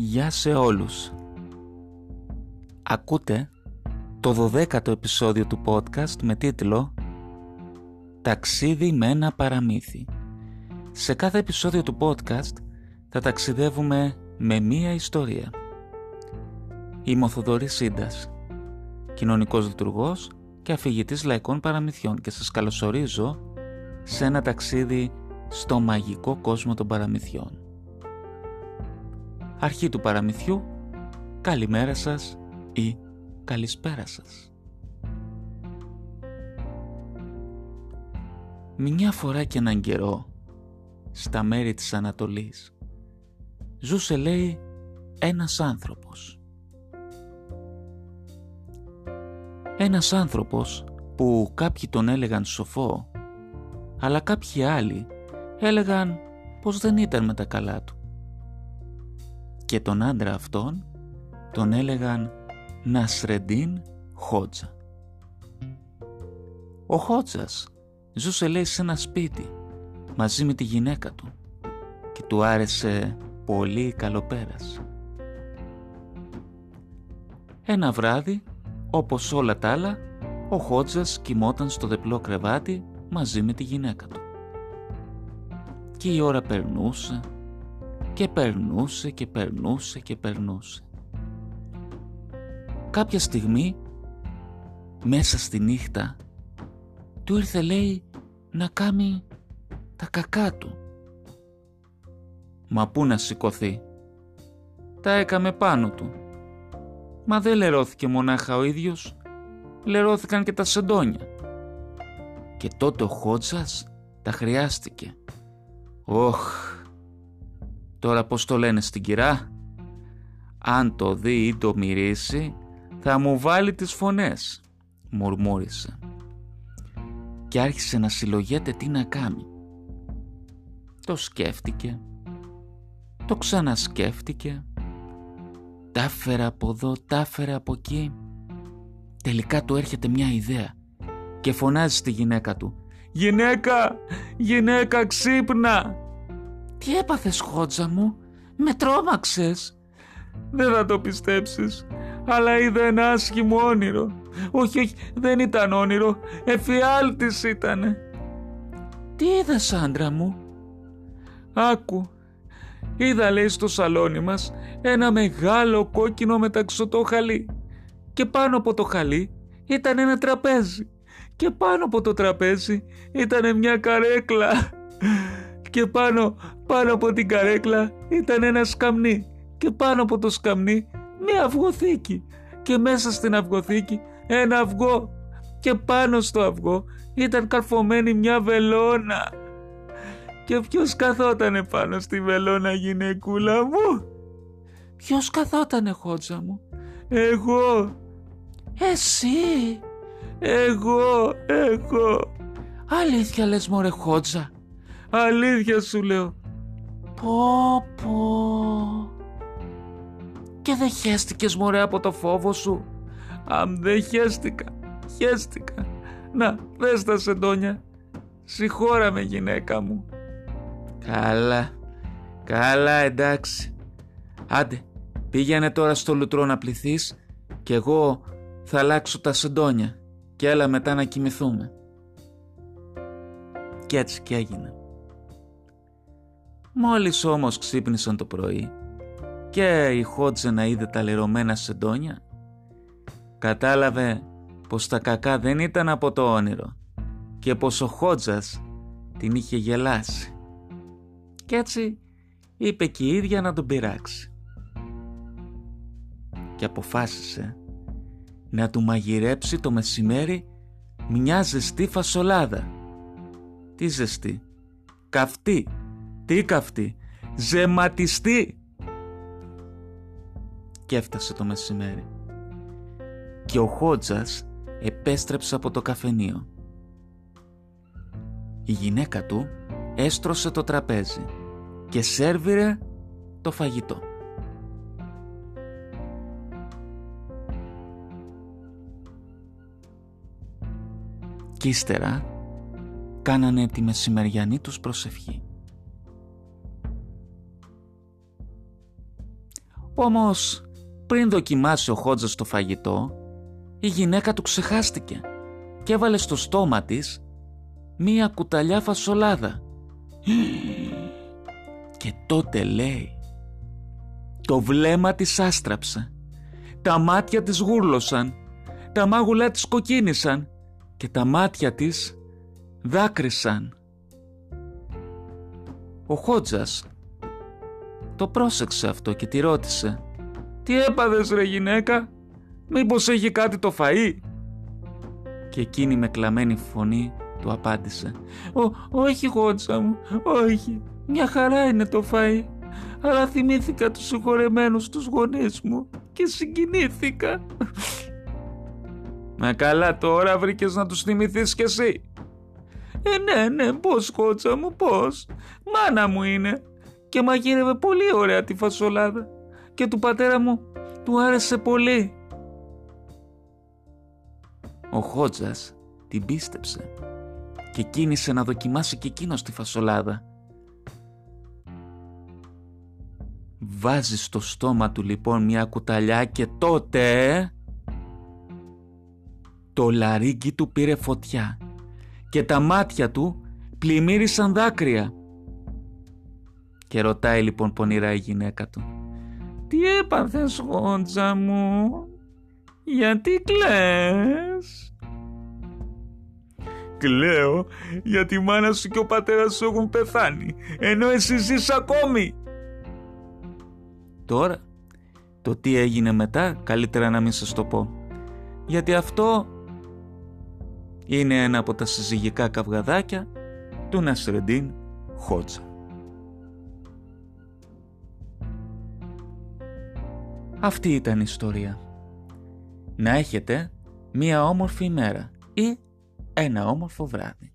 Γεια σε όλους. Ακούτε το 12ο επεισόδιο του podcast με τίτλο «Ταξίδι με ένα παραμύθι». Σε κάθε επεισόδιο του podcast θα ταξιδεύουμε με μία ιστορία. Είμαι ο Θοδωρής Σύντας, κοινωνικός λειτουργός και αφηγητής λαϊκών παραμυθιών και σας καλωσορίζω σε ένα ταξίδι στο μαγικό κόσμο των παραμυθιών. Αρχή του παραμυθιού, καλημέρα σας ή καλησπέρα σας. Μια φορά και έναν καιρό, στα μέρη της Ανατολής, ζούσε λέει ένας άνθρωπος. Ένας άνθρωπος που κάποιοι τον έλεγαν σοφό, αλλά κάποιοι άλλοι έλεγαν πως δεν ήταν με τα καλά του. Και τον άντρα αυτόν τον έλεγαν Νασρεντίν Χότζα. Ο Χότζας ζούσε λέει σε ένα σπίτι μαζί με τη γυναίκα του και του άρεσε πολύ καλοπέρας. Ένα βράδυ, όπως όλα τα άλλα, ο Χότζας κοιμόταν στο δεπλό κρεβάτι μαζί με τη γυναίκα του. Και η ώρα περνούσε και περνούσε και περνούσε και περνούσε. Κάποια στιγμή, μέσα στη νύχτα, του ήρθε λέει να κάνει τα κακά του. Μα πού να σηκωθεί; Τα έκαμε πάνω του. Μα δεν λερώθηκε μονάχα ο ίδιος, λερώθηκαν και τα σεντόνια. Και τότε ο Χότζας τα χρειάστηκε. Όχ, τώρα πως το λένε στην κυρά; Αν το δει ή το μυρίσει, θα μου βάλει τις φωνές, μουρμούρισε. Και άρχισε να συλλογέται τι να κάνει. Το σκέφτηκε, το ξανασκέφτηκε, τάφερα από εδώ, τάφερα από εκεί. Τελικά του έρχεται μια ιδέα και φωνάζει στη γυναίκα του «Γυναίκα, γυναίκα ξύπνα!» «Τι έπαθες χότζα μου, με τρόμαξες!» «Δεν θα το πιστέψεις, αλλά είδα ένα άσχημο όνειρο. Όχι, όχι, δεν ήταν όνειρο, εφιάλτης ήτανε». «Τι είδες άντρα μου» «Άκου, είδα λέει στο σαλόνι μας ένα μεγάλο κόκκινο μεταξωτό χαλί και πάνω από το χαλί ήταν ένα τραπέζι και πάνω από το τραπέζι ήταν μια καρέκλα και πάνω, πάνω από την καρέκλα ήταν ένα σκαμνί. Και πάνω από το σκαμνί μια αυγοθήκη. Και μέσα στην αυγοθήκη ένα αυγό. Και πάνω στο αυγό ήταν καρφωμένη μια βελόνα. Και ποιος καθότανε πάνω στη βελόνα γυναικούλα μου; Ποιος καθότανε χότζα μου; Εγώ. Εσύ; Εγώ, εγώ. Αλήθεια λες μωρέ Χότζα. Αλήθεια σου λέω. Πω πω. Και δεν χέστηκες μωρέ από το φόβο σου; Αν δεν χέστηκα, χέστηκα. Να, δες τα σεντόνια. Συγχώρα με γυναίκα μου. Καλά, καλά εντάξει. Άντε, πήγαινε τώρα στο λουτρό να πληθείς και εγώ θα αλλάξω τα σεντόνια και έλα μετά να κοιμηθούμε. Και έτσι και έγινε. Μόλις όμως ξύπνησαν το πρωί και η Χότζε είδε τα λερωμένα σεντόνια, κατάλαβε πως τα κακά δεν ήταν από το όνειρο και πως ο Χότζας την είχε γελάσει. Κι έτσι είπε και η ίδια να τον πειράξει. Και αποφάσισε να του μαγειρέψει το μεσημέρι μια ζεστή φασολάδα. Τι ζεστή, καυτή, τι καυτή, ζεματιστή. Και έφτασε το μεσημέρι. Και ο Χότζας επέστρεψε από το καφενείο. Η γυναίκα του έστρωσε το τραπέζι και σέρβιρε το φαγητό. Κι ύστερα κάνανε τη μεσημεριανή τους προσευχή. Όμως πριν δοκιμάσει ο Χότζας το φαγητό η γυναίκα του ξεχάστηκε και έβαλε στο στόμα της μία κουταλιά φασολάδα. Και τότε λέει το βλέμμα της άστραψε, τα μάτια της γούρλωσαν, τα μάγουλά της κοκκίνησαν και τα μάτια της δάκρυσαν. Ο Χότζας το πρόσεξε αυτό και τη ρώτησε «Τι έπαδες ρε γυναίκα, μήπως έχει κάτι το φαΐ» και εκείνη με κλαμμένη φωνή του απάντησε «Ο, όχι Χότζα μου, όχι, μια χαρά είναι το φαΐ, αλλά θυμήθηκα τους συγχωρεμένους τους γονείς μου και συγκινήθηκα». «Μα καλά τώρα βρήκες να τους θυμηθείς κι εσύ», «Ε, ναι, ναι, πώς κότσα μου, πώς. Μάνα μου είναι. Και μαγείρευε πολύ ωραία τη φασολάδα. Και του πατέρα μου του άρεσε πολύ». Ο Χότζας την πίστεψε και κίνησε να δοκιμάσει και εκείνος τη φασολάδα. Βάζει στο στόμα του λοιπόν μια κουταλιά και τότε το λαρίγκι του πήρε φωτιά και τα μάτια του πλημμύρισαν δάκρυα. Και ρωτάει λοιπόν πονηρά η γυναίκα του «Τι έπαθες γόντζα μου, γιατί κλαις» «Κλαίω γιατί η μάνα σου και ο πατέρας σου έχουν πεθάνει, ενώ εσύ ζεις ακόμη». Τώρα, το τι έγινε μετά καλύτερα να μην σας το πω, γιατί αυτό είναι ένα από τα συζυγικά καυγαδάκια του Νασρεντίν Χότζα. Αυτή ήταν η ιστορία. Να έχετε μία όμορφη ημέρα ή ένα όμορφο βράδυ.